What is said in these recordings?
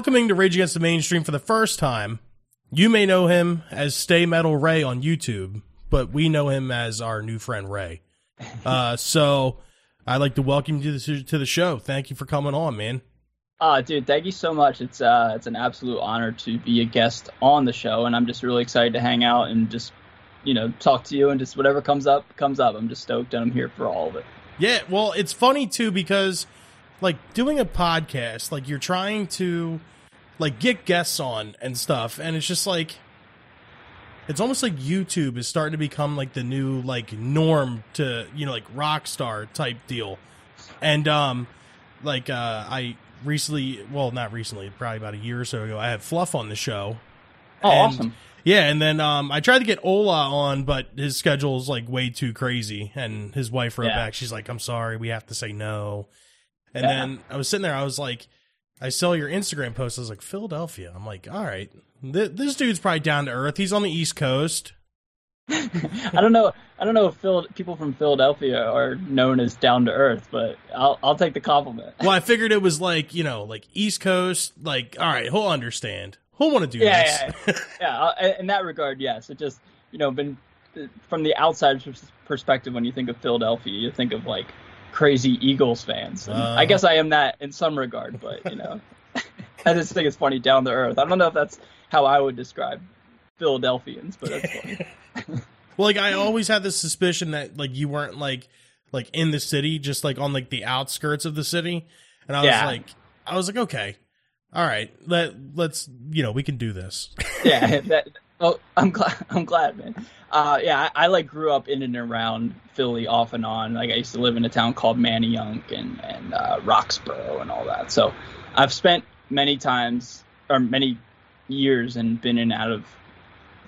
welcoming to Rage Against the Mainstream for the first time. You may know him as Stay Metal Ray on YouTube, but we know him as our new friend Ray. Uh, so I'd like to welcome you to the, to the show. Thank you for coming on, man. Oh, dude, thank you so much. It's uh, it's an absolute honor to be a guest on the show, and I'm just really excited to hang out and just, you know, talk to you and just whatever comes up comes up. I'm just stoked and I'm here for all of it. Yeah, well, it's funny too because like doing a podcast, like you're trying to like get guests on and stuff, and it's just like it's almost like YouTube is starting to become like the new like norm to you know like rock star type deal, and um like uh I recently well not recently probably about a year or so ago I had Fluff on the show. Oh, and, awesome. Yeah, and then um, I tried to get Ola on, but his schedule is like way too crazy. And his wife wrote Yeah. back, she's like, "I'm sorry, we have to say no." And Yeah. then I was sitting there, I was like, I saw your Instagram post. I was like, Philadelphia. I'm like, all right, th- this dude's probably down to earth. He's on the East Coast. I don't know. I don't know if Phil, people from Philadelphia are known as down to earth, but I'll I'll take the compliment. Well, I figured it was like you know, like East Coast. Like, all right, he'll understand. He'll want to do Yeah, this. yeah, uh, in that regard, yes. It just you know, been from the outside perspective, when you think of Philadelphia, you think of like crazy Eagles fans. Uh. I guess I am that in some regard, but you know, I just think it's funny down to earth. I don't know if that's how I would describe Philadelphians, but that's funny. Well, like I always had this suspicion that like you weren't like like in the city, just like on like the outskirts of the city. And I was Yeah. like, I was like, okay, all right, let let's you know we can do this. yeah, that, oh, I'm glad. I'm glad, man. Uh, yeah, I, I like grew up in and around Philly off and on. Like I used to live in a town called Manayunk and and uh, Roxborough and all that. So I've spent many times or many years and been in and out of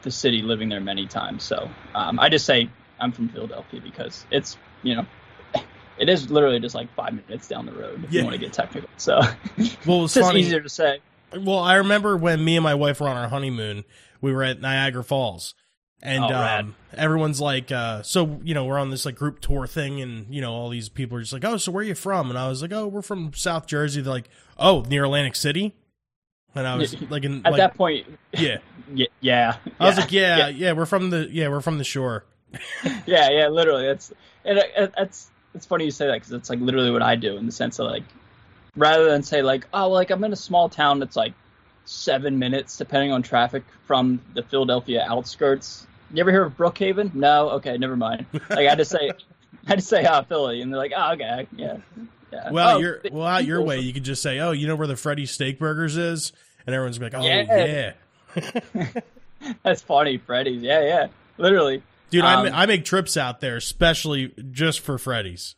the city, living there many times. So um, I just say I'm from Philadelphia because it's you know. It is literally just like five minutes down the road if Yeah. you want to get technical. So Well, it's it's just funny. easier to say. Well, I remember when me and my wife were on our honeymoon, we were at Niagara Falls. And Oh, um, everyone's like, uh, so, you know, we're on this like group tour thing, and, you know, all these people are just like, oh, so where are you from? And I was like, oh, we're from South Jersey. They're like, oh, near Atlantic City? And I was like, in, At like, that point, yeah. yeah, yeah. I was like, yeah, yeah, we're from the, yeah, we're from the shore. yeah, yeah, literally. That's and it- it's it's funny you say that because it's like literally what I do in the sense of like rather than say like oh like I'm in a small town that's like seven minutes depending on traffic from the Philadelphia outskirts. You ever hear of Brookhaven? No, okay, never mind. Like I just say I just say ah Philly and they're like oh okay yeah yeah. Well, Oh, you're, well, out your way, you could just say, oh, you know where the Freddy Steak Burgers is? And everyone's like, oh, Yeah. yeah. That's funny, Freddy's. Yeah, yeah, literally. Dude, I, Um, ma- I make trips out there, especially just for Freddy's.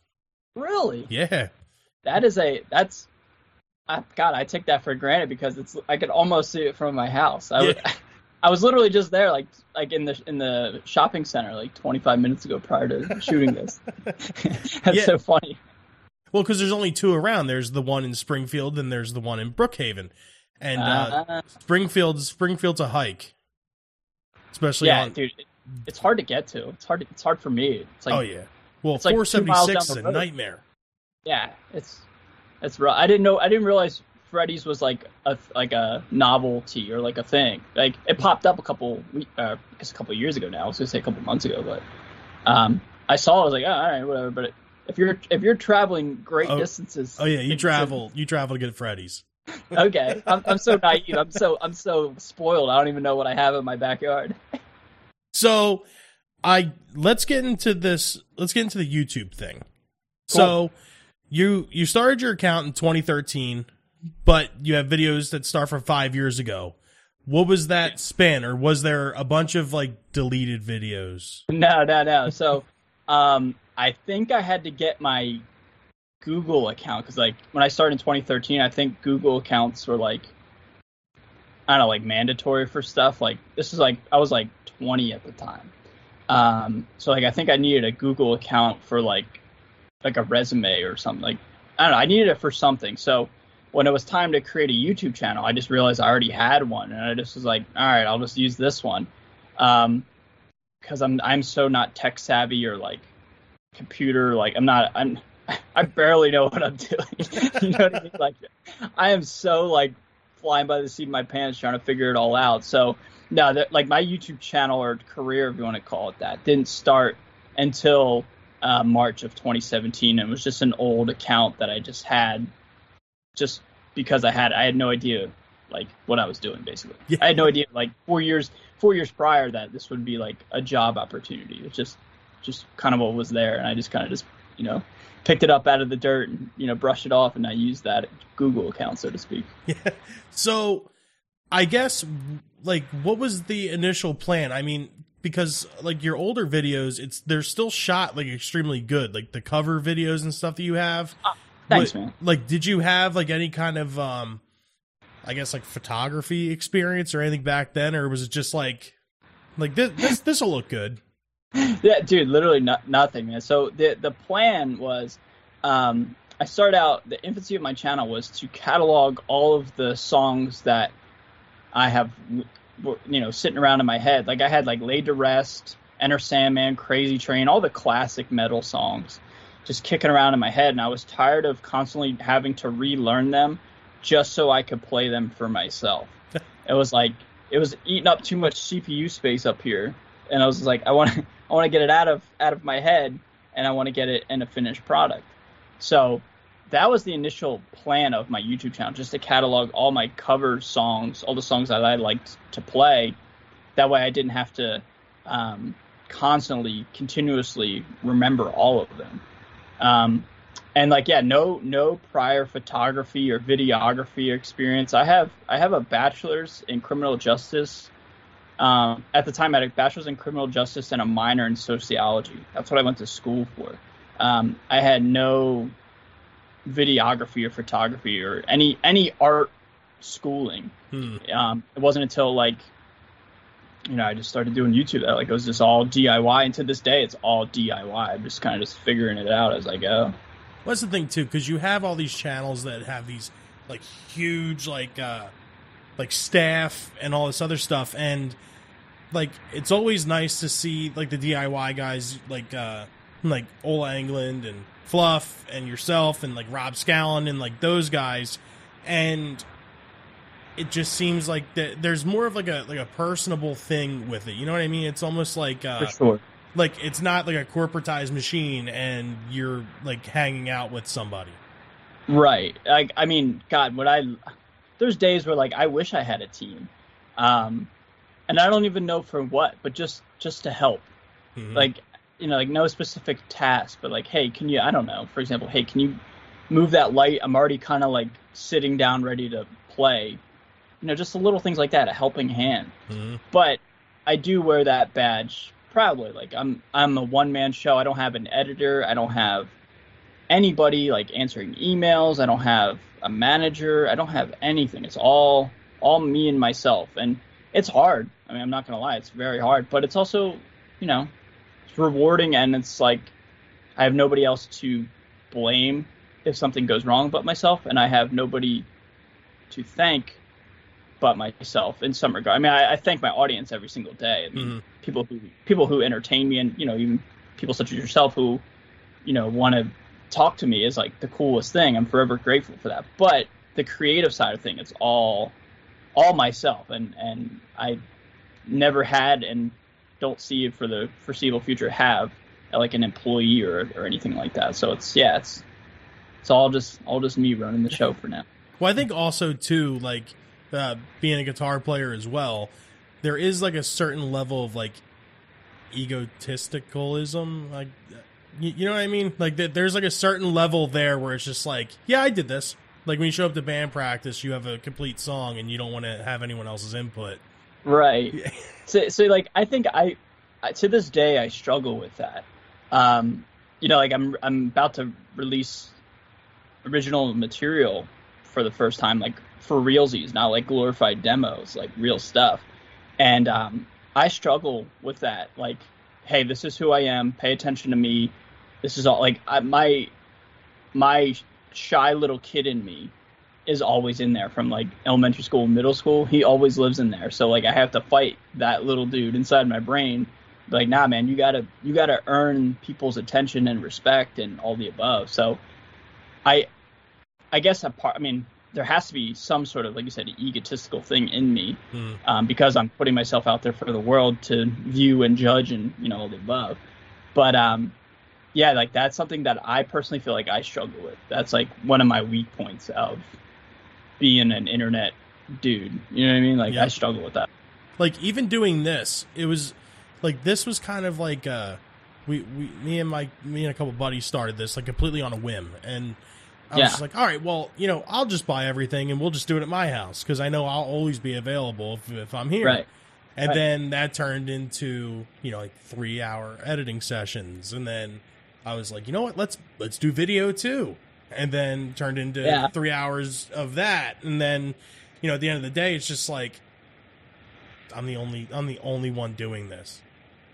Really? Yeah. That is a that's. I, God, I take that for granted because it's I could almost see it from my house. I, was- Yeah. I was literally just there, like like in the in the shopping center, like 25 minutes ago prior to shooting this. That's Yeah. so funny. Well, because there's only two around. There's the one in Springfield, and there's the one in Brookhaven. And uh, Uh, Springfield's Springfield's a hike, especially yeah, on. dude, it, it's hard to get to. It's hard. To, it's hard for me. It's like oh yeah. Well, it's like 476 is a nightmare. yeah, it's it's rough. I didn't know. I didn't realize Freddy's was like a like a novelty or like a thing. Like it popped up a couple, uh, I guess a couple years ago now. I was gonna say a couple months ago, but um, I saw. it, I was like, oh, all right, whatever. But if you're if you're traveling great Oh. distances, Oh yeah, you travel. You travel to get Freddy's. okay, I'm I'm so naive. I'm so I'm so spoiled. I don't even know what I have in my backyard. So, I let's get into this. Let's get into the YouTube thing. So, you you started your account in 2013, but you have videos that start from five years ago. What was that span, or was there a bunch of like deleted videos? No, no, no. So, um, I think I had to get my Google account because, like, when I started in 2013, I think Google accounts were like, I don't know, like mandatory for stuff. Like, this is like I was like 20 at the time. Um, so like I think I needed a Google account for like like a resume or something. Like, I don't know, I needed it for something. So when it was time to create a YouTube channel, I just realized I already had one, and I just was like, all right, I'll just use this one. Um, because I'm I'm so not tech savvy or like computer like I'm not I'm I barely know what I'm doing. you know what I mean? Like I am so like flying by the seat of my pants trying to figure it all out. So no, that, like my YouTube channel or career, if you want to call it that, didn't start until uh, March of 2017. and It was just an old account that I just had, just because I had I had no idea like what I was doing basically. Yeah. I had no idea like four years four years prior that this would be like a job opportunity. It's just just kind of what was there, and I just kind of just you know picked it up out of the dirt and you know brushed it off, and I used that Google account so to speak. Yeah. So, I guess like what was the initial plan? I mean, because like your older videos, it's they're still shot like extremely good, like the cover videos and stuff that you have. Thanks, But, man. Like, did you have like any kind of um, I guess like photography experience or anything back then, or was it just like like this this this will look good? yeah, dude, literally no, nothing, man. So the the plan was, um, I started out. The infancy of my channel was to catalog all of the songs that I have, you know, sitting around in my head. Like I had like "Laid to Rest," "Enter Sandman," "Crazy Train," all the classic metal songs, just kicking around in my head, and I was tired of constantly having to relearn them, just so I could play them for myself. it was like it was eating up too much CPU space up here, and I was like, I want to, I want to get it out of out of my head, and I want to get it in a finished product. So that was the initial plan of my YouTube channel, just to catalog all my cover songs, all the songs that I liked to play. That way, I didn't have to um, constantly, continuously remember all of them. Um, and like, yeah, no, no prior photography or videography experience. I have, I have a bachelor's in criminal justice. Um, at the time, I had a bachelor's in criminal justice and a minor in sociology. That's what I went to school for. Um, I had no videography or photography or any any art schooling. Hmm. Um, it wasn't until like you know I just started doing YouTube that like it was just all DIY, and to this day it's all DIY. I'm just kind of just figuring it out as I go. Well, that's the thing too, because you have all these channels that have these like huge like uh like staff and all this other stuff, and like it's always nice to see like the DIY guys like uh like Ola Englund and Fluff and yourself and like Rob Scallon and like those guys, and it just seems like that there's more of like a like a personable thing with it. You know what I mean? It's almost like uh, For sure. like it's not like a corporatized machine and you're like hanging out with somebody. Right. Like I mean, God, what I there's days where like I wish I had a team, um, and I don't even know for what, but just just to help. Mhm. Like you know, like no specific task, but like, hey, can you? I don't know. For example, hey, can you move that light? I'm already kind of like sitting down, ready to play. You know, just the little things like that, a helping hand. Mhm. But I do wear that badge proudly. Like I'm I'm a one man show. I don't have an editor. I don't have anybody like answering emails. I don't have a manager. I don't have anything. It's all all me and myself. And it's hard. I mean, I'm not gonna lie, it's very hard. But it's also, you know, it's rewarding and it's like I have nobody else to blame if something goes wrong but myself, and I have nobody to thank but myself in some regard. I mean, I, I thank my audience every single day. I mean, Mhm. people who people who entertain me, and you know, even people such as yourself who, you know, want to talk to me is like the coolest thing. I'm forever grateful for that. But the creative side of thing, it's all all myself, and and I never had and don't see for the foreseeable future have like an employee or or anything like that. So it's yeah, it's it's all just all just me running the show for now. Well, I think also too, like uh, being a guitar player as well, there is like a certain level of like egotisticalism. Like, you, you know what I mean? Like, th- there's like a certain level there where it's just like, yeah, I did this. Like when you show up to band practice, you have a complete song and you don't want to have anyone else's input. Right. so, so like I think I I- to this day I struggle with that. Um, you know, like I'm I'm about to release original material for the first time, like for realsies, not like glorified demos, like real stuff. And um, I struggle with that. Like, hey, this is who I am. Pay attention to me. This is all like I, my my shy little kid in me is always in there from like elementary school, middle school. He always lives in there. So like I have to fight that little dude inside my brain. Like, nah, man, you gotta you gotta earn people's attention and respect and all the above. So I I guess a part. I mean, there has to be some sort of like you said egotistical thing in me Mm. um, because I'm putting myself out there for the world to view and judge and you know all the above. But um, yeah, like that's something that I personally feel like I struggle with. That's like one of my weak points of being an internet dude. You know what I mean? Like Yeah. I struggle with that. like even doing this it was like this was kind of like uh we, we me and my me and a couple buddies started this like completely on a whim and I Yeah. was just like all right well you know I'll just buy everything and we'll just do it at my house because I know I'll always be available if, if I'm here Right. and Right. then that turned into you know like three hour editing sessions and then I was like you know what let's let's do video too and then turned into Yeah. three hours of that and then you know at the end of the day it's just like I'm the only I'm the only one doing this.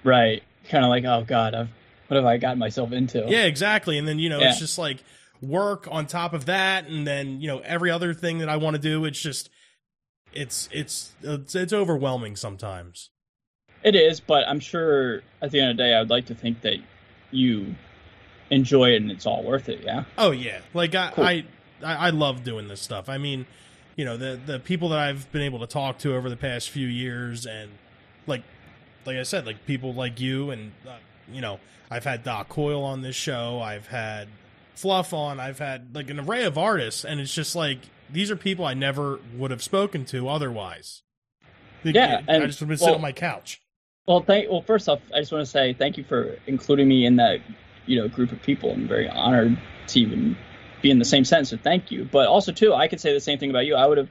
Right. Kind of like, oh god, I've, what have I gotten myself into? Yeah, exactly. And then you know Yeah. it's just like work on top of that, and then you know every other thing that I want to do. It's just it's it's it's, it's overwhelming sometimes. It is, but I'm sure at the end of the day, I would like to think that you enjoy it and it's all worth it. Yeah. Oh yeah, like I Cool. I, I love doing this stuff. I mean, you know the the people that I've been able to talk to over the past few years, and like like I said, like people like you, and uh, you know I've had Doc Coyle on this show. I've had Fluff on. I've had like an array of artists, and it's just like these are people I never would have spoken to otherwise. Like, Yeah, I just would have been sitting on my couch. Well, thank. Well, first off, I just want to say thank you for including me in that, you know, group of people. I'm very honored to even be in the same sentence. So thank you. But also too, I could say the same thing about you. I would have,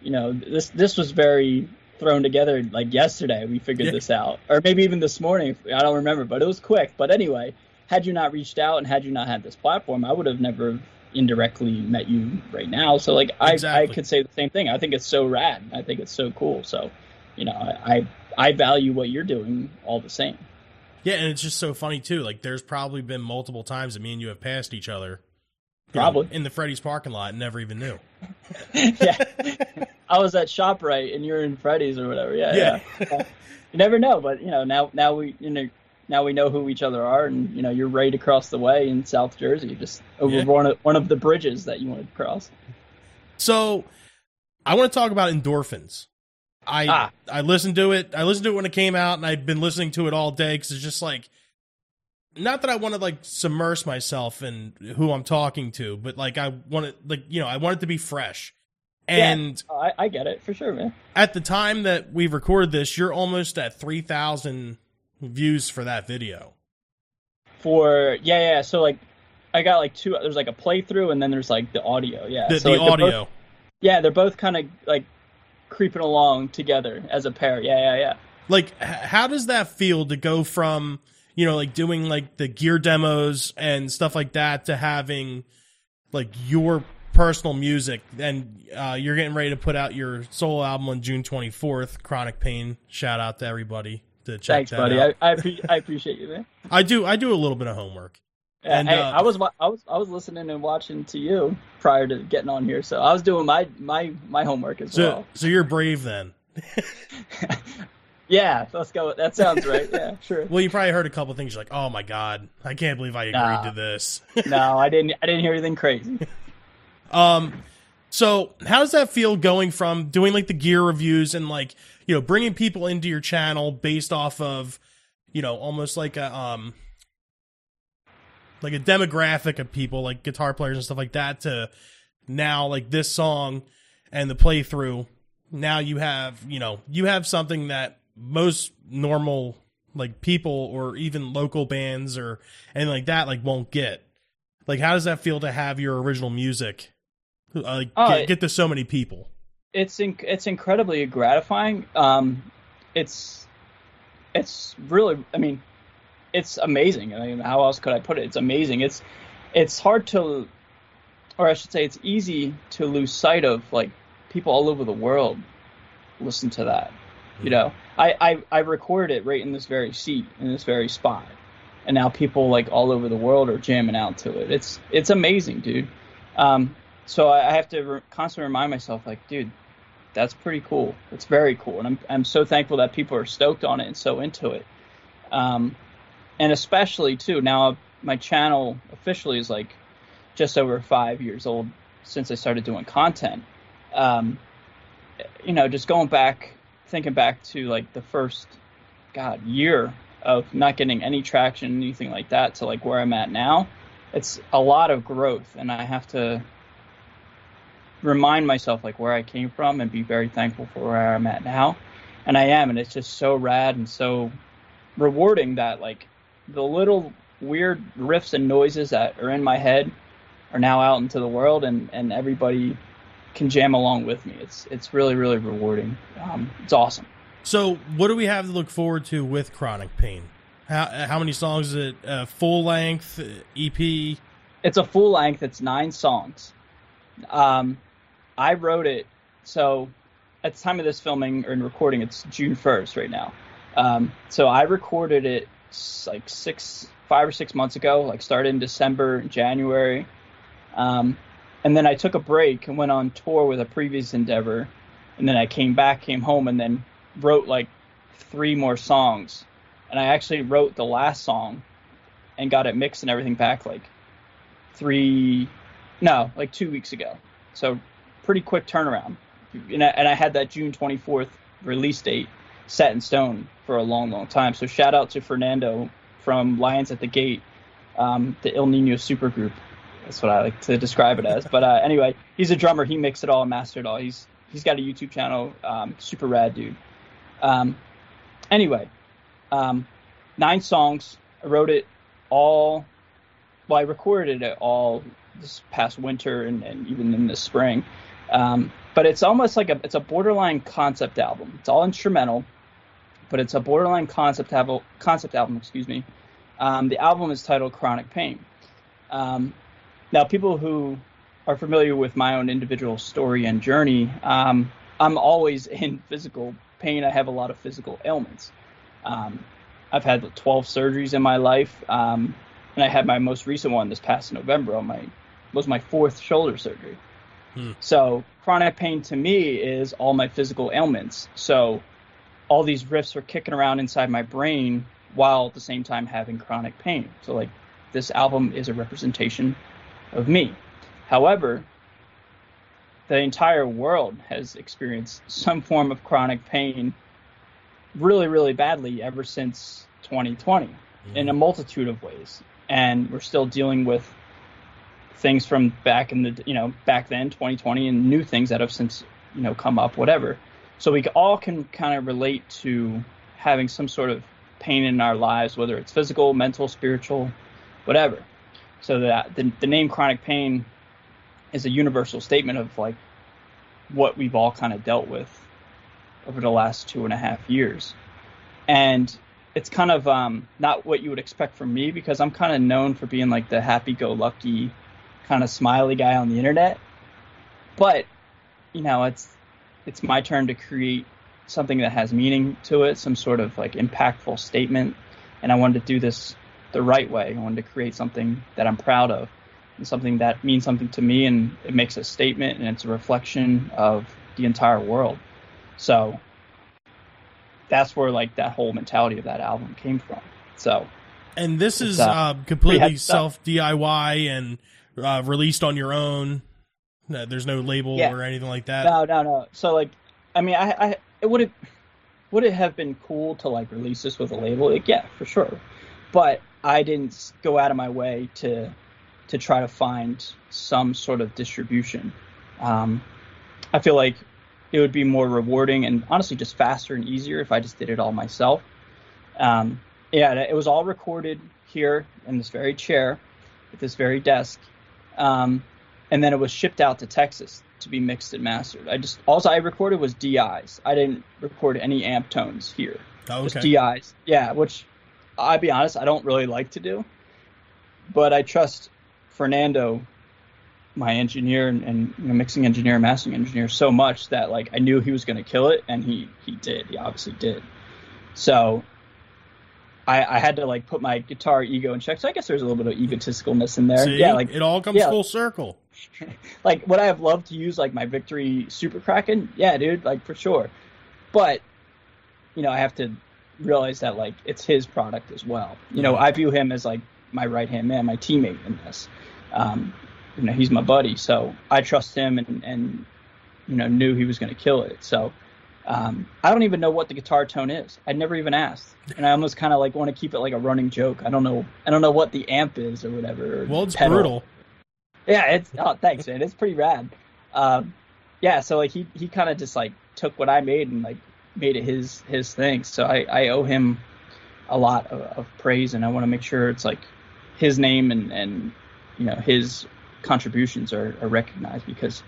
you know, this this was very thrown together like yesterday. We figured Yeah. this out, or maybe even this morning. I don't remember, but it was quick. But anyway, had you not reached out and had you not had this platform, I would have never indirectly met you right now. So like I Exactly. I could say the same thing. I think it's so rad. I think it's so cool. So, you know, I I, I value what you're doing all the same. Yeah, and it's just so funny too. Like, there's probably been multiple times that me and you have passed each other. you know, Probably. in the Freddy's parking lot and never even knew. yeah. I was at ShopRite and you're in Freddy's or whatever. Yeah, Yeah. yeah. you never know, but you know, now now we you know now we know who each other are and you know, you're right across the way in South Jersey, just over Yeah. one of one of the bridges that you wanted to cross. So, I want to talk about endorphins. I Ah. I listened to it. I listened to it when it came out, and I've been listening to it all day because it's just like, not that I want to like submerge myself in who I'm talking to, but like I want it, like you know, I want it to be fresh. And Oh, I, I get it for sure, man. at the time that we've recorded this, you're almost at three thousand views for that video. For yeah, yeah. So like, I got like two. There's like a playthrough and then there's like the audio. Yeah, The, so, the like, they're both- audio. yeah, they're both kind of like creeping along together as a pair. Yeah, yeah, yeah. like h- how does that feel to go from you know like doing like the gear demos and stuff like that to having like your personal music and uh, you're getting ready to put out your solo album on june 24th chronic pain shout out to everybody to check Thanks, that buddy. out. I I, I appreciate you, man. I, do i do a little bit of homework And, hey, uh, I was I was I was listening and watching to you prior to getting on here, so I was doing my my my homework as so well. so you're brave then Yeah, let's go. That sounds right. Yeah, sure. well you probably heard a couple things you're like oh my god i can't believe i agreed Nah. to this No, I didn't. I didn't hear anything crazy. Um, so how does that feel going from doing like the gear reviews and like you know bringing people into your channel based off of you know almost like a um like a demographic of people like guitar players and stuff like that to now like this song and the playthrough now you have you know you have something that most normal like people or even local bands or anything like that like won't get like how does that feel to have your original music uh, like Oh, get, get to so many people It's inc- it's incredibly gratifying. Um, it's it's really. I mean, it's amazing. I mean, how else could I put it? It's amazing. It's it's hard to, or I should say, it's easy to lose sight of like people all over the world listen to that. You know, I, I I recorded it right in this very seat in this very spot, and now people like all over the world are jamming out to it. It's it's amazing, dude. Um, so I I have to re- constantly remind myself, like, dude, that's pretty cool. It's very cool, and I'm I'm so thankful that people are stoked on it and so into it. Um, and especially too now my channel officially is like just over five years old since I started doing content. Um, you know, just going back, thinking back to like the first, God, year of not getting any traction, anything like that, to like where I'm at now. It's a lot of growth, and I have to remind myself like where I came from and be very thankful for where I'm at now. And I am, and it's just so rad and so rewarding that like the little weird riffs and noises that are in my head are now out into the world and, and everybody can jam along with me. It's it's really really rewarding. Um, it's awesome. So, what do we have to look forward to with Chronic Pain? How how many songs is it? Uh, full length EP? It's a full length. It's nine songs. Um, I wrote it so at the time of this filming or recording, it's June first right now. Um, so I recorded it like six, five or six months ago. Like started in December, January, um, and then I took a break and went on tour with a previous endeavor, and then I came back, came home, and then wrote like three more songs. And I actually wrote the last song and got it mixed and everything back like three, no, like two weeks ago. So pretty quick turnaround. And I, and I had that June 24th release date set in stone for a long, long time. So shout out to Fernando from Lions at the Gate, um, the El Nino supergroup. That's what I like to describe it as. But uh, anyway, he's a drummer. He mixed it all, mastered it all. He's he's got a YouTube channel. Um, super rad dude. Um, anyway, um, nine songs. I wrote it all. Well, I recorded it all this past winter and, and even in the spring. Um, but it's almost like a it's a borderline concept album. It's all instrumental, but it's a borderline concept album. Concept album, excuse me. Um, the album is titled Chronic Pain. Um, now, people who are familiar with my own individual story and journey, um, I'm always in physical pain. I have a lot of physical ailments. Um, I've had 12 surgeries in my life, um, and I had my most recent one this past November on my was my fourth shoulder surgery. Hmm. So chronic pain to me is all my physical ailments. So all these riffs are kicking around inside my brain while at the same time having chronic pain. So like this album is a representation of me. However, the entire world has experienced some form of chronic pain really, really badly ever since 2020 mm-hmm. in a multitude of ways. And we're still dealing with things from back in the, you know, back then, 2020, and new things that have since, you know, come up, whatever. So we all can kind of relate to having some sort of pain in our lives, whether it's physical, mental, spiritual, whatever. So that the, the name chronic pain is a universal statement of like what we've all kind of dealt with over the last two and a half years. And it's kind of um, not what you would expect from me because I'm kind of known for being like the happy-go-lucky, kind of smiley guy on the internet. But you know, it's it's my turn to create something that has meaning to it, some sort of like impactful statement, and I wanted to do this the right way. I wanted to create something that I'm proud of and something that means something to me and it makes a statement and it's a reflection of the entire world. So that's where like that whole mentality of that album came from. So and this is uh, uh, completely self DIY and uh, released on your own. there's no label yeah. or anything like that. No, no, no. So like, I mean, I, I it would have would it have been cool to like release this with a label? Like, yeah, for sure. But I didn't go out of my way to to try to find some sort of distribution. Um, I feel like it would be more rewarding and honestly just faster and easier if I just did it all myself. Um, yeah, it was all recorded here in this very chair, at this very desk, um, and then it was shipped out to Texas to be mixed and mastered. I just also I recorded was DIs. I didn't record any amp tones here. Oh, okay. Just DIs. Yeah, which I'll be honest, I don't really like to do, but I trust Fernando, my engineer and, and you know, mixing engineer, mastering engineer, so much that like I knew he was going to kill it, and he he did. He obviously did. So I, I had to like put my guitar ego in check. So I guess there's a little bit of egotisticalness in there. See, yeah, like it all comes yeah. full circle. like would I have loved to use like my Victory Super Kraken? Yeah, dude, like for sure. But you know, I have to realize that like it's his product as well. You know, I view him as like my right hand man, my teammate in this. Um, you know he's my buddy, so I trust him and and you know knew he was going to kill it. So um, I don't even know what the guitar tone is. I never even asked, and I almost kind of like want to keep it like a running joke. I don't know. I don't know what the amp is or whatever. Or Well, it's pedal. brutal. Yeah, it's oh thanks, man. It's pretty rad. Um, yeah, so like he he kind of just like took what I made and like made it his his thing. So I I owe him a lot of, of praise, and I want to make sure it's like his name and and you know his contributions are, are recognized because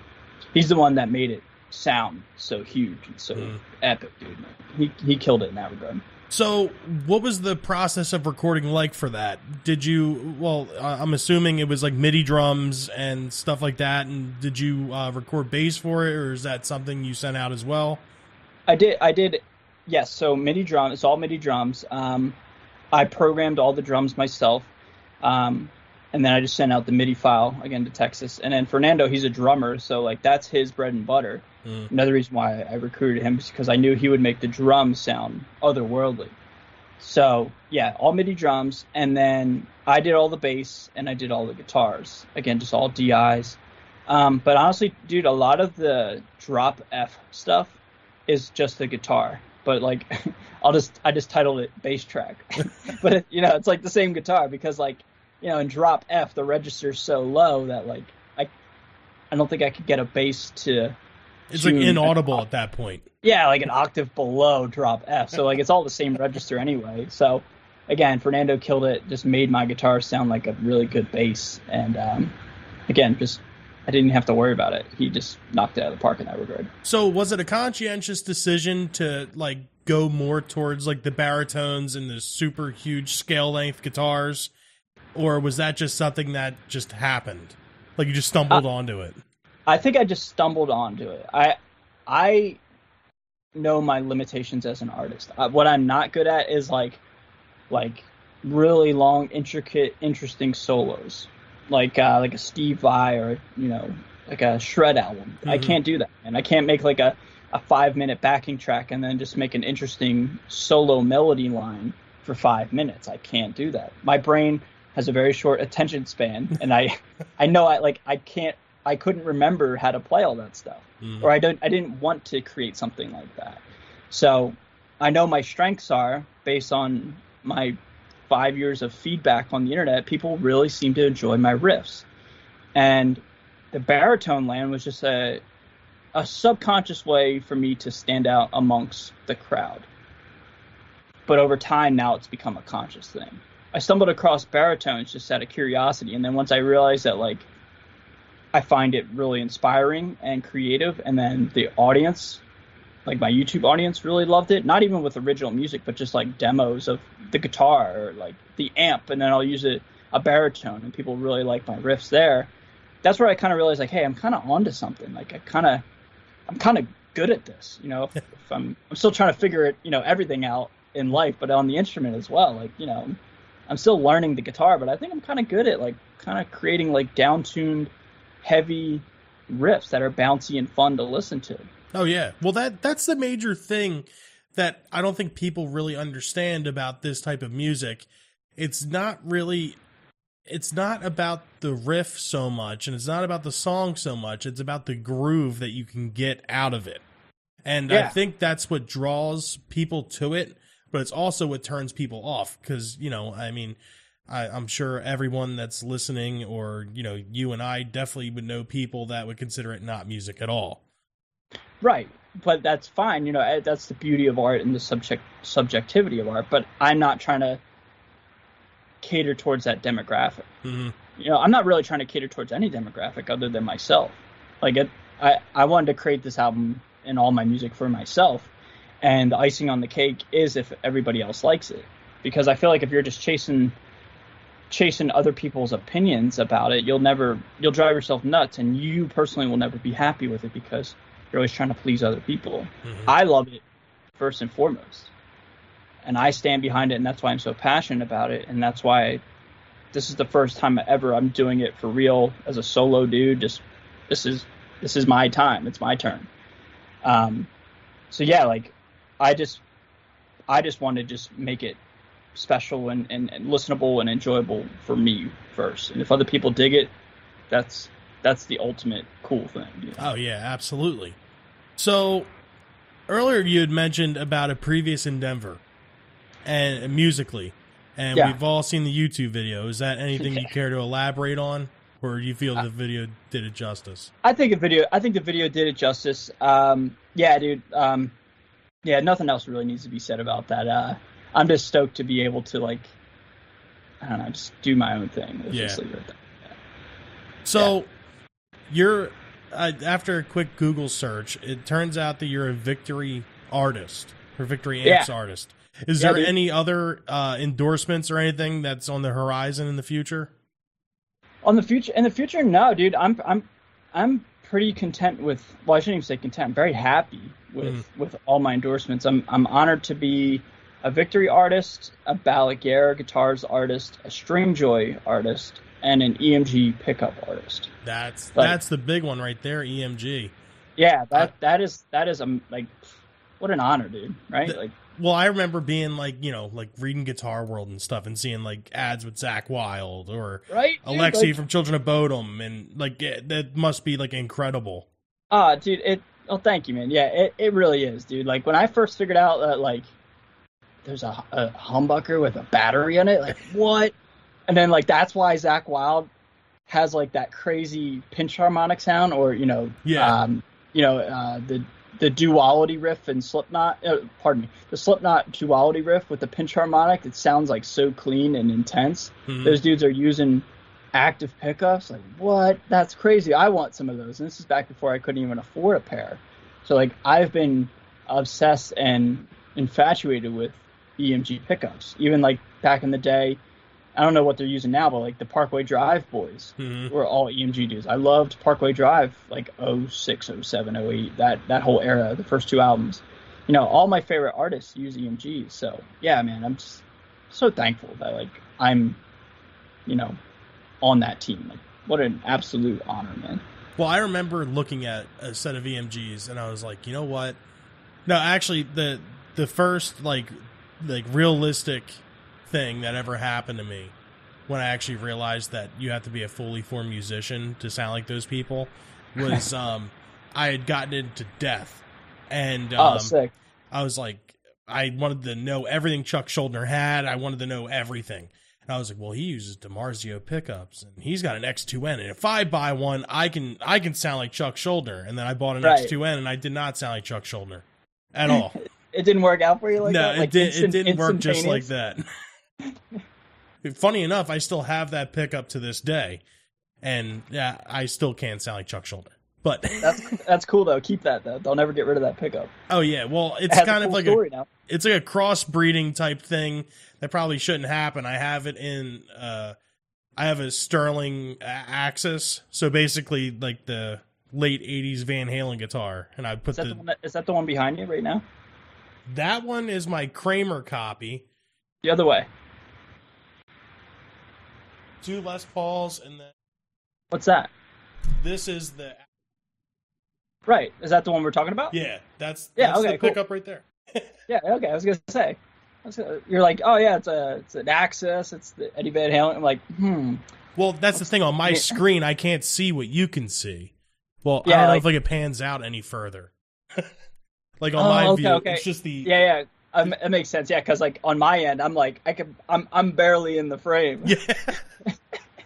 he's the one that made it sound so huge and so Mm. epic, dude. He he killed it in that regard. So, what was the process of recording like for that? Did you? Well, I'm assuming it was like MIDI drums and stuff like that. And did you uh, record bass for it, or is that something you sent out as well? I did. I did. Yes. So MIDI drum. It's all MIDI drums. Um, I programmed all the drums myself, um, and then I just sent out the MIDI file again to Texas. And then Fernando, he's a drummer, so like that's his bread and butter. Mm. Another reason why I recruited him is because I knew he would make the drums sound otherworldly. So yeah, all MIDI drums, and then I did all the bass and I did all the guitars. Again, just all DIs. Um, but honestly, dude, a lot of the drop F stuff is just the guitar. But like, I'll just I just titled it bass track. but you know, it's like the same guitar because like you know in drop F the register's so low that like I I don't think I could get a bass to It's like inaudible at that point. yeah, like an octave below drop F. So like it's all the same register anyway. So again, Fernando killed it. Just made my guitar sound like a really good bass. And um, again, just I didn't have to worry about it. He just knocked it out of the park in that regard. So, was it a conscientious decision to like go more towards like the baritones and the super huge scale length guitars, or was that just something that just happened? Like you just stumbled onto it. I think I just stumbled onto it. I I know my limitations as an artist. Uh, what I'm not good at is like like really long, intricate, interesting solos, like uh, like a Steve Vai or you know like a Shred album. I Mhm. can't do that, and I can't make like a a five minute backing track and then just make an interesting solo melody line for five minutes. I can't do that. My brain has a very short attention span, and I I know I like I can't I couldn't remember how to play all that stuff, Mhm. or I don't I didn't want to create something like that. So I know my strengths are based on my five years of feedback on the internet. People really seem to enjoy my riffs, and the baritone land was just a a subconscious way for me to stand out amongst the crowd. But over time, now it's become a conscious thing. I stumbled across baritones just out of curiosity, and then once I realized that like I find it really inspiring and creative, and then the audience, like my YouTube audience, really loved it. Not even with original music, but just like demos of the guitar or like the amp, and then I'll use it a baritone, and people really like my riffs there. That's where I kind of realized like, hey, I'm kind of onto something. Like I kind of, I'm kind of good at this. You know, if, if I'm, I'm still trying to figure it, you know, everything out in life, but on the instrument as well. Like you know, I'm still learning the guitar, but I think I'm kind of good at like kind of creating like down tuned, heavy riffs that are bouncy and fun to listen to. Oh yeah. Well that that's the major thing that I don't think people really understand about this type of music. It's not really it's not about the riff so much and it's not about the song so much. It's about the groove that you can get out of it. And I think that's what draws people to it, but it's also what turns people off cuz you know, I mean, I, I'm sure everyone that's listening, or you know, you and I definitely would know people that would consider it not music at all. Right, but that's fine. You know, eh, that's the beauty of art and the subject subjectivity of art. But I'm not trying to cater towards that demographic. hmm You know, I'm not really trying to cater towards any demographic other than myself. Like, it, I I wanted to create this album and all my music for myself, and the icing on the cake is if everybody else likes it. Because I feel like if you're just chasing chasing other people's opinions about it, you'll never you'll drive yourself nuts, and you personally will never be happy with it because you're always trying to please other people. Mhm. I love it first and foremost, and I stand behind it, and that's why I'm so passionate about it, and that's why this is the first time ever I'm doing it for real as a solo dude. Just this is this is my time. It's my turn. Um, so yeah, like I just I just want to just make it special and, and, and listenable and enjoyable for me first. And if other people dig it, that's that's the ultimate cool thing. you know? Oh yeah, absolutely. So earlier you had mentioned about a previous endeavor and musically, and Yeah. we've all seen the YouTube video. Is that anything you care to elaborate on, or you feel the video did it justice? I think a video. I think the video did it justice. Um, yeah, dude. Um, yeah, nothing else really needs to be said about that. Uh, I'm just stoked to be able to like, I don't know, just do my own thing. Let's Yeah. leave it at that. So you're uh, after a quick Google search, it turns out that you're a victory artist or victory amps artist. Is Yeah, there dude. any other uh, endorsements or anything that's on the horizon in the future? On the future, in the future, no, dude. I'm I'm I'm pretty content with. Well, I shouldn't even say content. I'm very happy with Mhm. with all my endorsements. I'm I'm honored to be a victory artist, a Balaguer guitars artist, a Stringjoy artist, and an EMG pickup artist. That's Like- that's the big one right there, EMG. Yeah, that that is that is um like what an honor, dude. Right? The- like Well, I remember being like, you know, like reading Guitar World and stuff and seeing like ads with Zakk Wylde or right? dude, Alexi like- from Children of Bodom and like it, that must be like incredible. Ah, dude, it. Oh, thank you, man. Yeah, it, it really is, dude. Like when I first figured out that like there's a, a humbucker with a battery in it, like what? And then like that's why Zakk Wylde has like that crazy pinch harmonic sound, or you know, Yeah. um, you know, uh, the the duality riff in Slipknot. Uh, pardon me, the Slipknot duality riff with the pinch harmonic. It sounds like so clean and intense. Mhm. Those dudes are using active pickups. Like, what? That's crazy. I want some of those. And this is back before I couldn't even afford a pair. So, like, I've been obsessed and infatuated with EMG pickups. Even like back in the day, I don't know what they're using now, but like the Parkway Drive boys Mhm. were all EMG dudes. I loved Parkway Drive, like 06, 07, 08, that, that whole era, the first two albums. You know, all my favorite artists use EMGs. So, yeah, man, I'm just so thankful that, like, I'm, you know, on that team. Like, what an absolute honor, man. Well, I remember looking at a set of EMGs and I was like, you know what? No, actually, the the first like like realistic thing that ever happened to me when I actually realized that you have to be a fully formed musician to sound like those people was um I had gotten into death and um, oh, sick. I was like, I wanted to know everything Chuck Schuldiner had. I wanted to know everything. And I was like, well, he uses DiMarzio pickups, and he's got an X2N. And if I buy one, I can I can sound like Chuck Schuldiner. And then I bought an Right. X2N, and I did not sound like Chuck Schuldiner at all. It didn't work out for you like no, that? it Like did. instant- it didn't work just like that. Funny enough, I still have that pickup to this day, and yeah, I still can't sound like Chuck Schuldiner. But That's that's cool though. Keep that though. They'll never get rid of that pickup. oh yeah, well, it's has kind of cool like a now. it's like a crossbreeding type thing that probably shouldn't happen. I have it in uh I have a Sterling Axis, so basically like the late 80s Van Halen guitar and I put Is that, the, the that, is that the one behind you right now? That one is my Kramer copy, The other way. two Les Pauls and then What's that? this is the Right. Is that the one we're talking about? yeah, that's Yeah, that's okay, the cool. pickup right there. Yeah, okay. I was gonna say, was gonna- you're like, oh yeah, it's a it's an Axis, it's the Eddie Van Halen. I'm like, hmm. Well, that's the thing on my Yeah. screen I can't see what you can see. Well, I don't know like- if like it pans out any further. like on Oh, my okay, view, okay. it's just the Yeah, yeah. Um, it makes sense. Yeah, because like on my end, I'm like, I can, I'm I'm barely in the frame. yeah.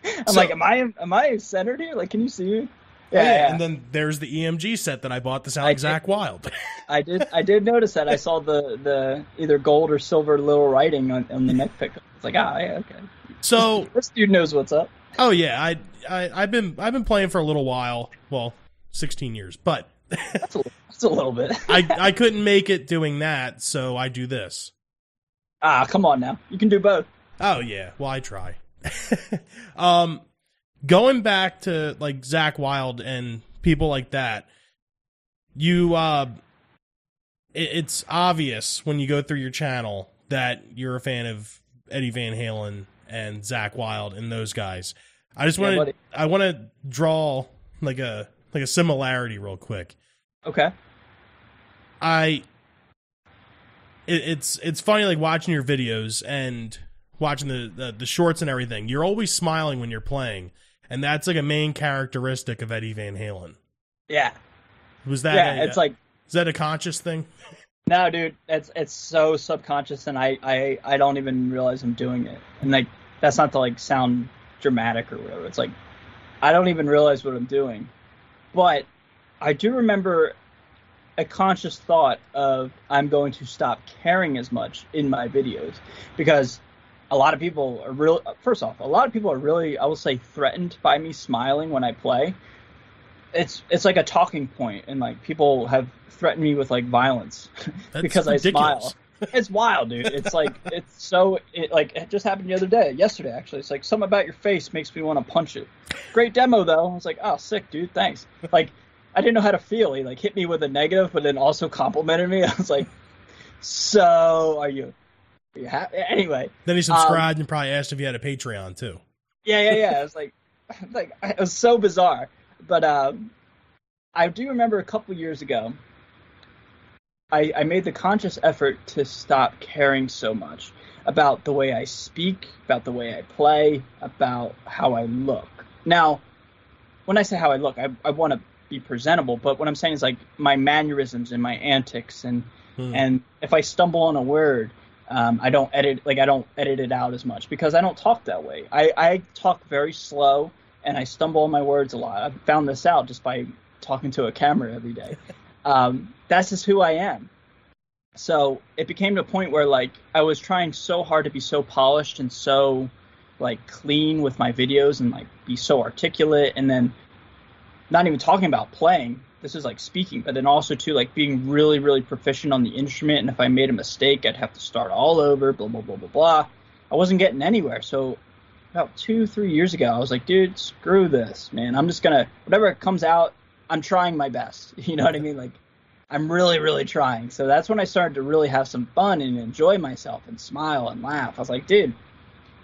I'm So- like, am I am I centered here? Like, can you see me? Oh, Yeah, yeah, yeah. and then there's the EMG set that I bought sound I Zakk Wylde. I did I did notice that. I saw the the either gold or silver little writing on, on the neck pickup. It's like, ah, yeah, okay. so, This dude knows what's up. oh yeah, I, I I've been I've been playing for a little while. Well, 16 years, but That's a, that's a little bit. I I couldn't make it doing that, so I do this. ah, come on now. You can do both. Oh yeah, well I try. um, going back to like Zakk Wylde and people like that, you uh, it, it's obvious when you go through your channel that you're a fan of Eddie Van Halen and Zakk Wylde and those guys. I just Yeah, want to I want to draw like a like a similarity real quick. Okay. I it, it's it's funny like watching your videos and watching the, the the shorts and everything. You're always smiling when you're playing, and that's like a main characteristic of Eddie Van Halen. Yeah, Was that? yeah. a- It's like is that a conscious thing? no, dude. It's it's so subconscious, and I I I don't even realize I'm doing it. And like that's not to like sound dramatic or whatever. It's like I don't even realize what I'm doing, but I do remember a conscious thought of I'm going to stop caring as much in my videos because a lot of people are real. First off, a lot of people are really, I will say, threatened by me smiling when I play. It's it's like a talking point, and like people have threatened me with like violence because ridiculous. I smile. It's wild, dude. It's like it's so it like it just happened the other day, yesterday actually. It's like something about your face makes me want to punch it. Great demo though. I was like, oh, sick, dude. Thanks. Like I didn't know how to feel. He like hit me with a negative, but then also complimented me. I was like, so are you? Are you happy? Anyway, Then he Um, subscribed and probably asked if you had a Patreon too. yeah, yeah, yeah. It was like, like it was so bizarre. But um, I do remember a couple years ago, I, I made the conscious effort to stop caring so much about the way I speak, about the way I play, about how I look. Now, when I say how I look, I, I want to be presentable, but what I'm saying is like my mannerisms and my antics, and Hmm. and if I stumble on a word, um, I don't edit like I don't edit it out as much because I don't talk that way. I, I talk very slow and I stumble on my words a lot. I found this out just by talking to a camera every day. Um, that's just who I am. So it became to a point where like I was trying so hard to be so polished and so like clean with my videos and like be so articulate and then not even talking about playing. This is like speaking but then also too like being really really proficient on the instrument. And if i made a mistake i'd have to start all over blah blah blah blah blah. I wasn't getting anywhere. So about two three years ago i was like dude screw this man. I'm just gonna whatever comes out i'm trying my best. You know what i mean? Like i'm really really trying. So that's when i started to really have some fun and enjoy myself and smile and laugh. I was like dude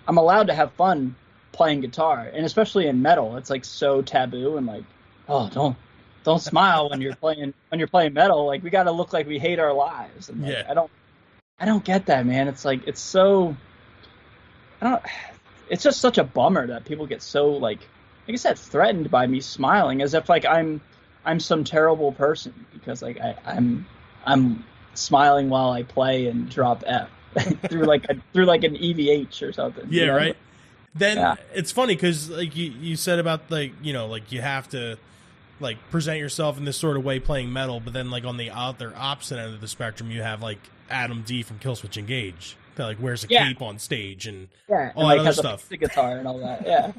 i'm allowed to have fun playing guitar and especially in metal. It's like so taboo and like oh don't don't smile when you're playing when you're playing metal. Like we got to look like we hate our lives. And like, Yeah. i don't i don't get that man. It's like it's so i don't it's just such a bummer that people get so like like i said threatened by me smiling as if like i'm i'm some terrible person because like I, i'm i'm smiling while i play and drop f through like a through like an evh or something you Yeah, know? right. Then Yeah. it's funny because like you you said about like you know like you have to like present yourself in this sort of way playing metal, but then like on the other opposite end of the spectrum, you have like Adam D from Killswitch Engage that like wears a Yeah. cape on stage and Yeah, all that and like other has stuff. a guitar and all that. Yeah,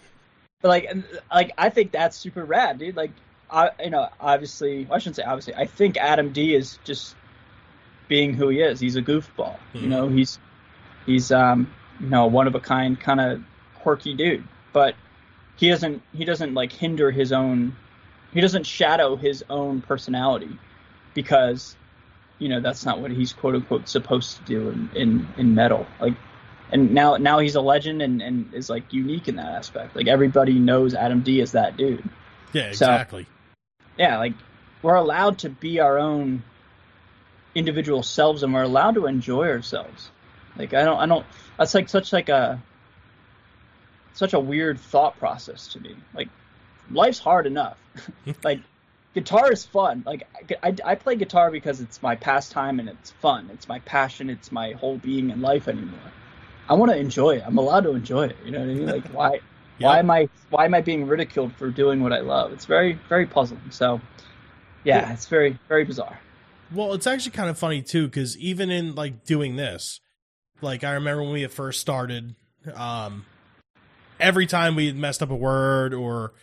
but like, and, like I think that's super rad, dude. Like, I you know, obviously, I shouldn't say obviously. I think Adam D is just being who he is. He's a goofball. You Mhm. know, he's he's um you know one of a kind, kind of quirky dude. But he doesn't he doesn't like hinder his own. He doesn't shadow his own personality because you know that's not what he's quote unquote supposed to do in, in, in metal like and now now he's a legend and, and is like unique in that aspect like everybody knows adam d as that dude yeah, So- exactly. Yeah like we're allowed to be our own individual selves and we're allowed to enjoy ourselves. Like i don't i don't that's like such like a such a weird thought process to me. Like life's hard enough. Like guitar is fun. Like I, I play guitar because it's my pastime and it's fun. It's my passion. It's my whole being in life anymore. I want to enjoy it. I'm allowed to enjoy it. You know what i mean? Like why why am i why am i being ridiculed for doing what i love it's very very puzzling so yeah, Yeah. it's very very bizarre Well, it's actually kind of funny too, because even in like doing this, like I remember when we had first started, um, every time we messed up a word or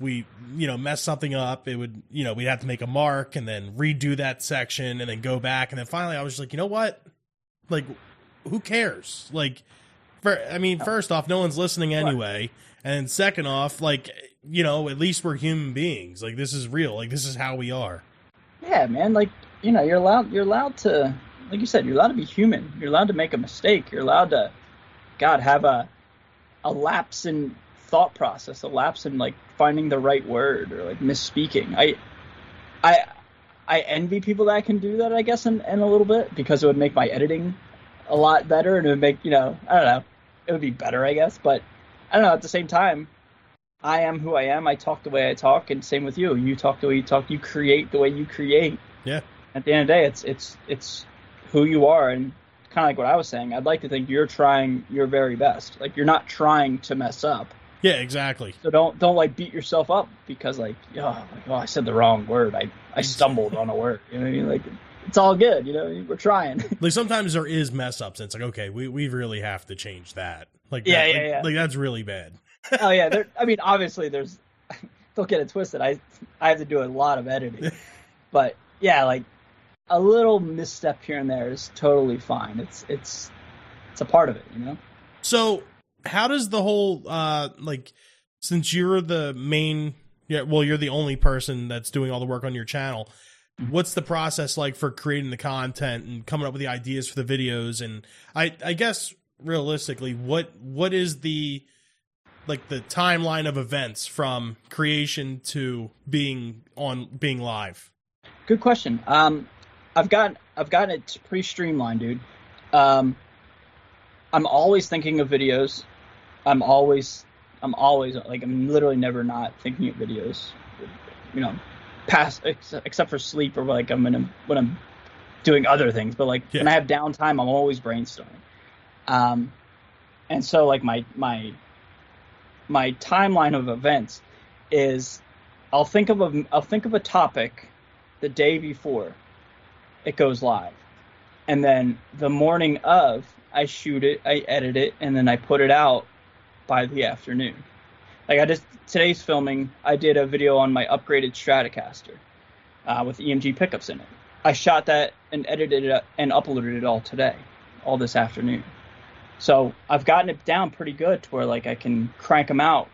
we, you know, messed something up, it would, you know, we'd have to make a mark and then redo that section and then go back. And then finally I was just like, you know what? Like, who cares? Like, for, I mean, oh. first off, no one's listening anyway. And second off, like, you know, at least we're human beings. Like, this is real. Like, this is how we are. yeah man like you know you're allowed you're allowed to like you said you're allowed to be human you're allowed to make a mistake you're allowed to god have a a lapse in thought process a lapse in like finding the right word or like misspeaking i i i envy people that can do that i guess in, in a little bit because it would make my editing a lot better and it would make you know i don't know it would be better i guess but i don't know at the same time I am who I am. I talk the way I talk, and same with you. You talk the way you talk. You create the way you create. Yeah. At the end of the day, it's it's it's who you are, and kind of like what I was saying. I'd like to think you're trying your very best. Like you're not trying to mess up. Yeah, exactly. So don't don't like beat yourself up because like oh, like, oh I said the wrong word. I I stumbled on a word. You know what I mean? Like it's all good. You know, we're trying. like sometimes there is mess ups, and it's like okay, we we really have to change that. Like yeah, that, yeah, like, yeah. like that's really bad. oh yeah, there, I mean obviously there's don't get it twisted. I I have to do a lot of editing, but yeah, like a little misstep here and there is totally fine. It's it's it's a part of it, you know. So how does the whole uh like since you're the main yeah well you're the only person that's doing all the work on your channel what's the process like for creating the content and coming up with the ideas for the videos and i i guess realistically what what is the like the timeline of events from creation to being on being live Good question. Um, I've got I've got it pretty streamlined, dude. Um, I'm always thinking of videos. I'm always I'm always like I'm literally never not thinking of videos. You know, past except for sleep or like I'm in a, when I'm doing other things. But like Yeah. when I have downtime, I'm always brainstorming. Um, and so like my my my timeline of events is I'll think of a I'll think of a topic the day before it goes live. And then the morning of, I shoot it, I edit it, and then I put it out by the afternoon. Like I just today's filming, I did a video on my upgraded Stratocaster uh, with EMG pickups in it. I shot that and edited it and uploaded it all today, all this afternoon. So I've gotten it down pretty good to where like I can crank them out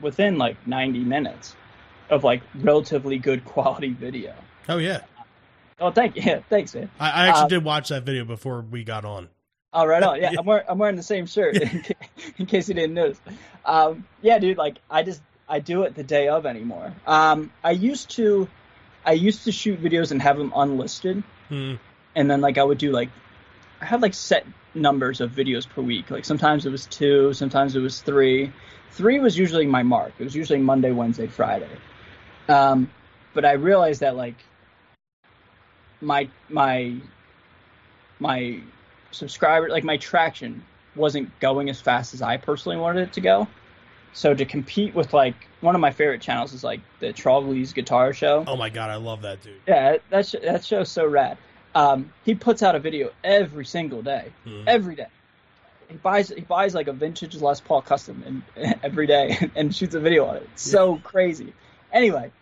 within like 90 minutes of like relatively good quality video. oh yeah Oh, thank you. Yeah, thanks, man. i, I actually Uh, did watch that video before we got on Oh, right on. Yeah. I'm wearing I'm wearing the same shirt in, ca- in case you didn't notice. Um, yeah, dude. Like I just I do it the day of anymore. Um, I used to I used to shoot videos and have them unlisted, Hmm. and then like I would do like I had like set numbers of videos per week. Like sometimes it was two, sometimes it was three. Three was usually my mark. It was usually Monday, Wednesday, Friday. Um, but I realized that like my my my subscriber like my traction wasn't going as fast as I personally wanted it to go. So to compete with like one of my favorite channels is like the Trogly's Guitar Show. oh my god i love that dude Yeah, that sh- that show's so rad. Um, he puts out a video every single day, Hmm. every day. He buys he buys like a vintage Les Paul custom and every day and shoots a video on it. It's so crazy. Anyway,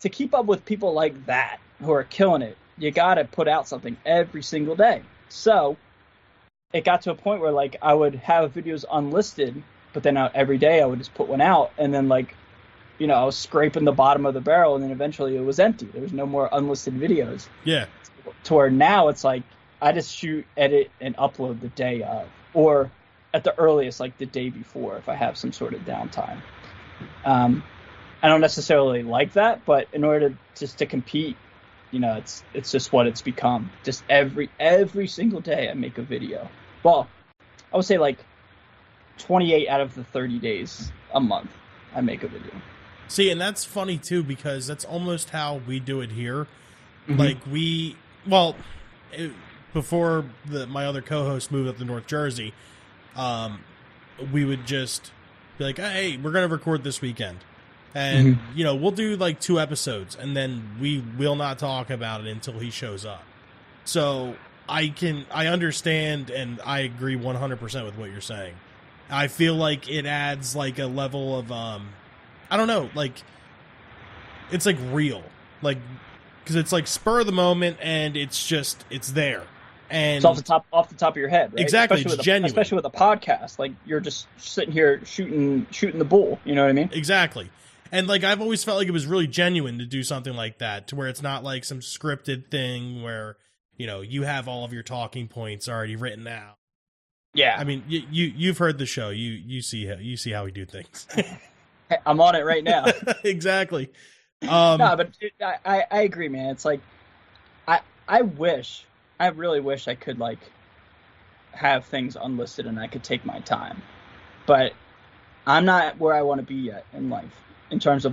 to keep up with people like that who are killing it, you got to put out something every single day. So it got to a point where like I would have videos unlisted, but then uh, every day I would just put one out, and then like you know I was scraping the bottom of the barrel, and then eventually it was empty. There was no more unlisted videos. yeah To where now it's like I just shoot, edit, and upload the day of, or at the earliest like the day before if I have some sort of downtime. Um, I don't necessarily like that, but in order to, just to compete, you know, it's it's just what it's become. Just every every single day I make a video. Well, I would say like 28 out of the 30 days a month I make a video. See, and that's funny too because that's almost how we do it here. Mhm. Like we, well, it, before the my other co-host moved up to North Jersey, um, we would just be like, "Hey, we're gonna record this weekend," and you know, we'll do like two episodes, and then we will not talk about it until he shows up. So I can, I understand, and I agree one hundred percent with what you're saying. I feel like it adds like a level of um I don't know, like it's like real. Like cuz it's like spur of the moment and it's just it's there. And It's off the top off the top of your head, right? Exactly, Especially it's with a, genuine. Especially with a podcast, like you're just sitting here shooting shooting the bull. You know what I mean? exactly. And like I've always felt like it was really genuine to do something like that to where it's not like some scripted thing where you know, you have all of your talking points already written out. Yeah, I mean, you, you you've heard the show. You you see how you see how we do things. I'm on it right now. exactly. Um no, but I, I I agree, man. It's like I I wish I really wish I could like have things unlisted and I could take my time, but I'm not where I want to be yet in life in terms of like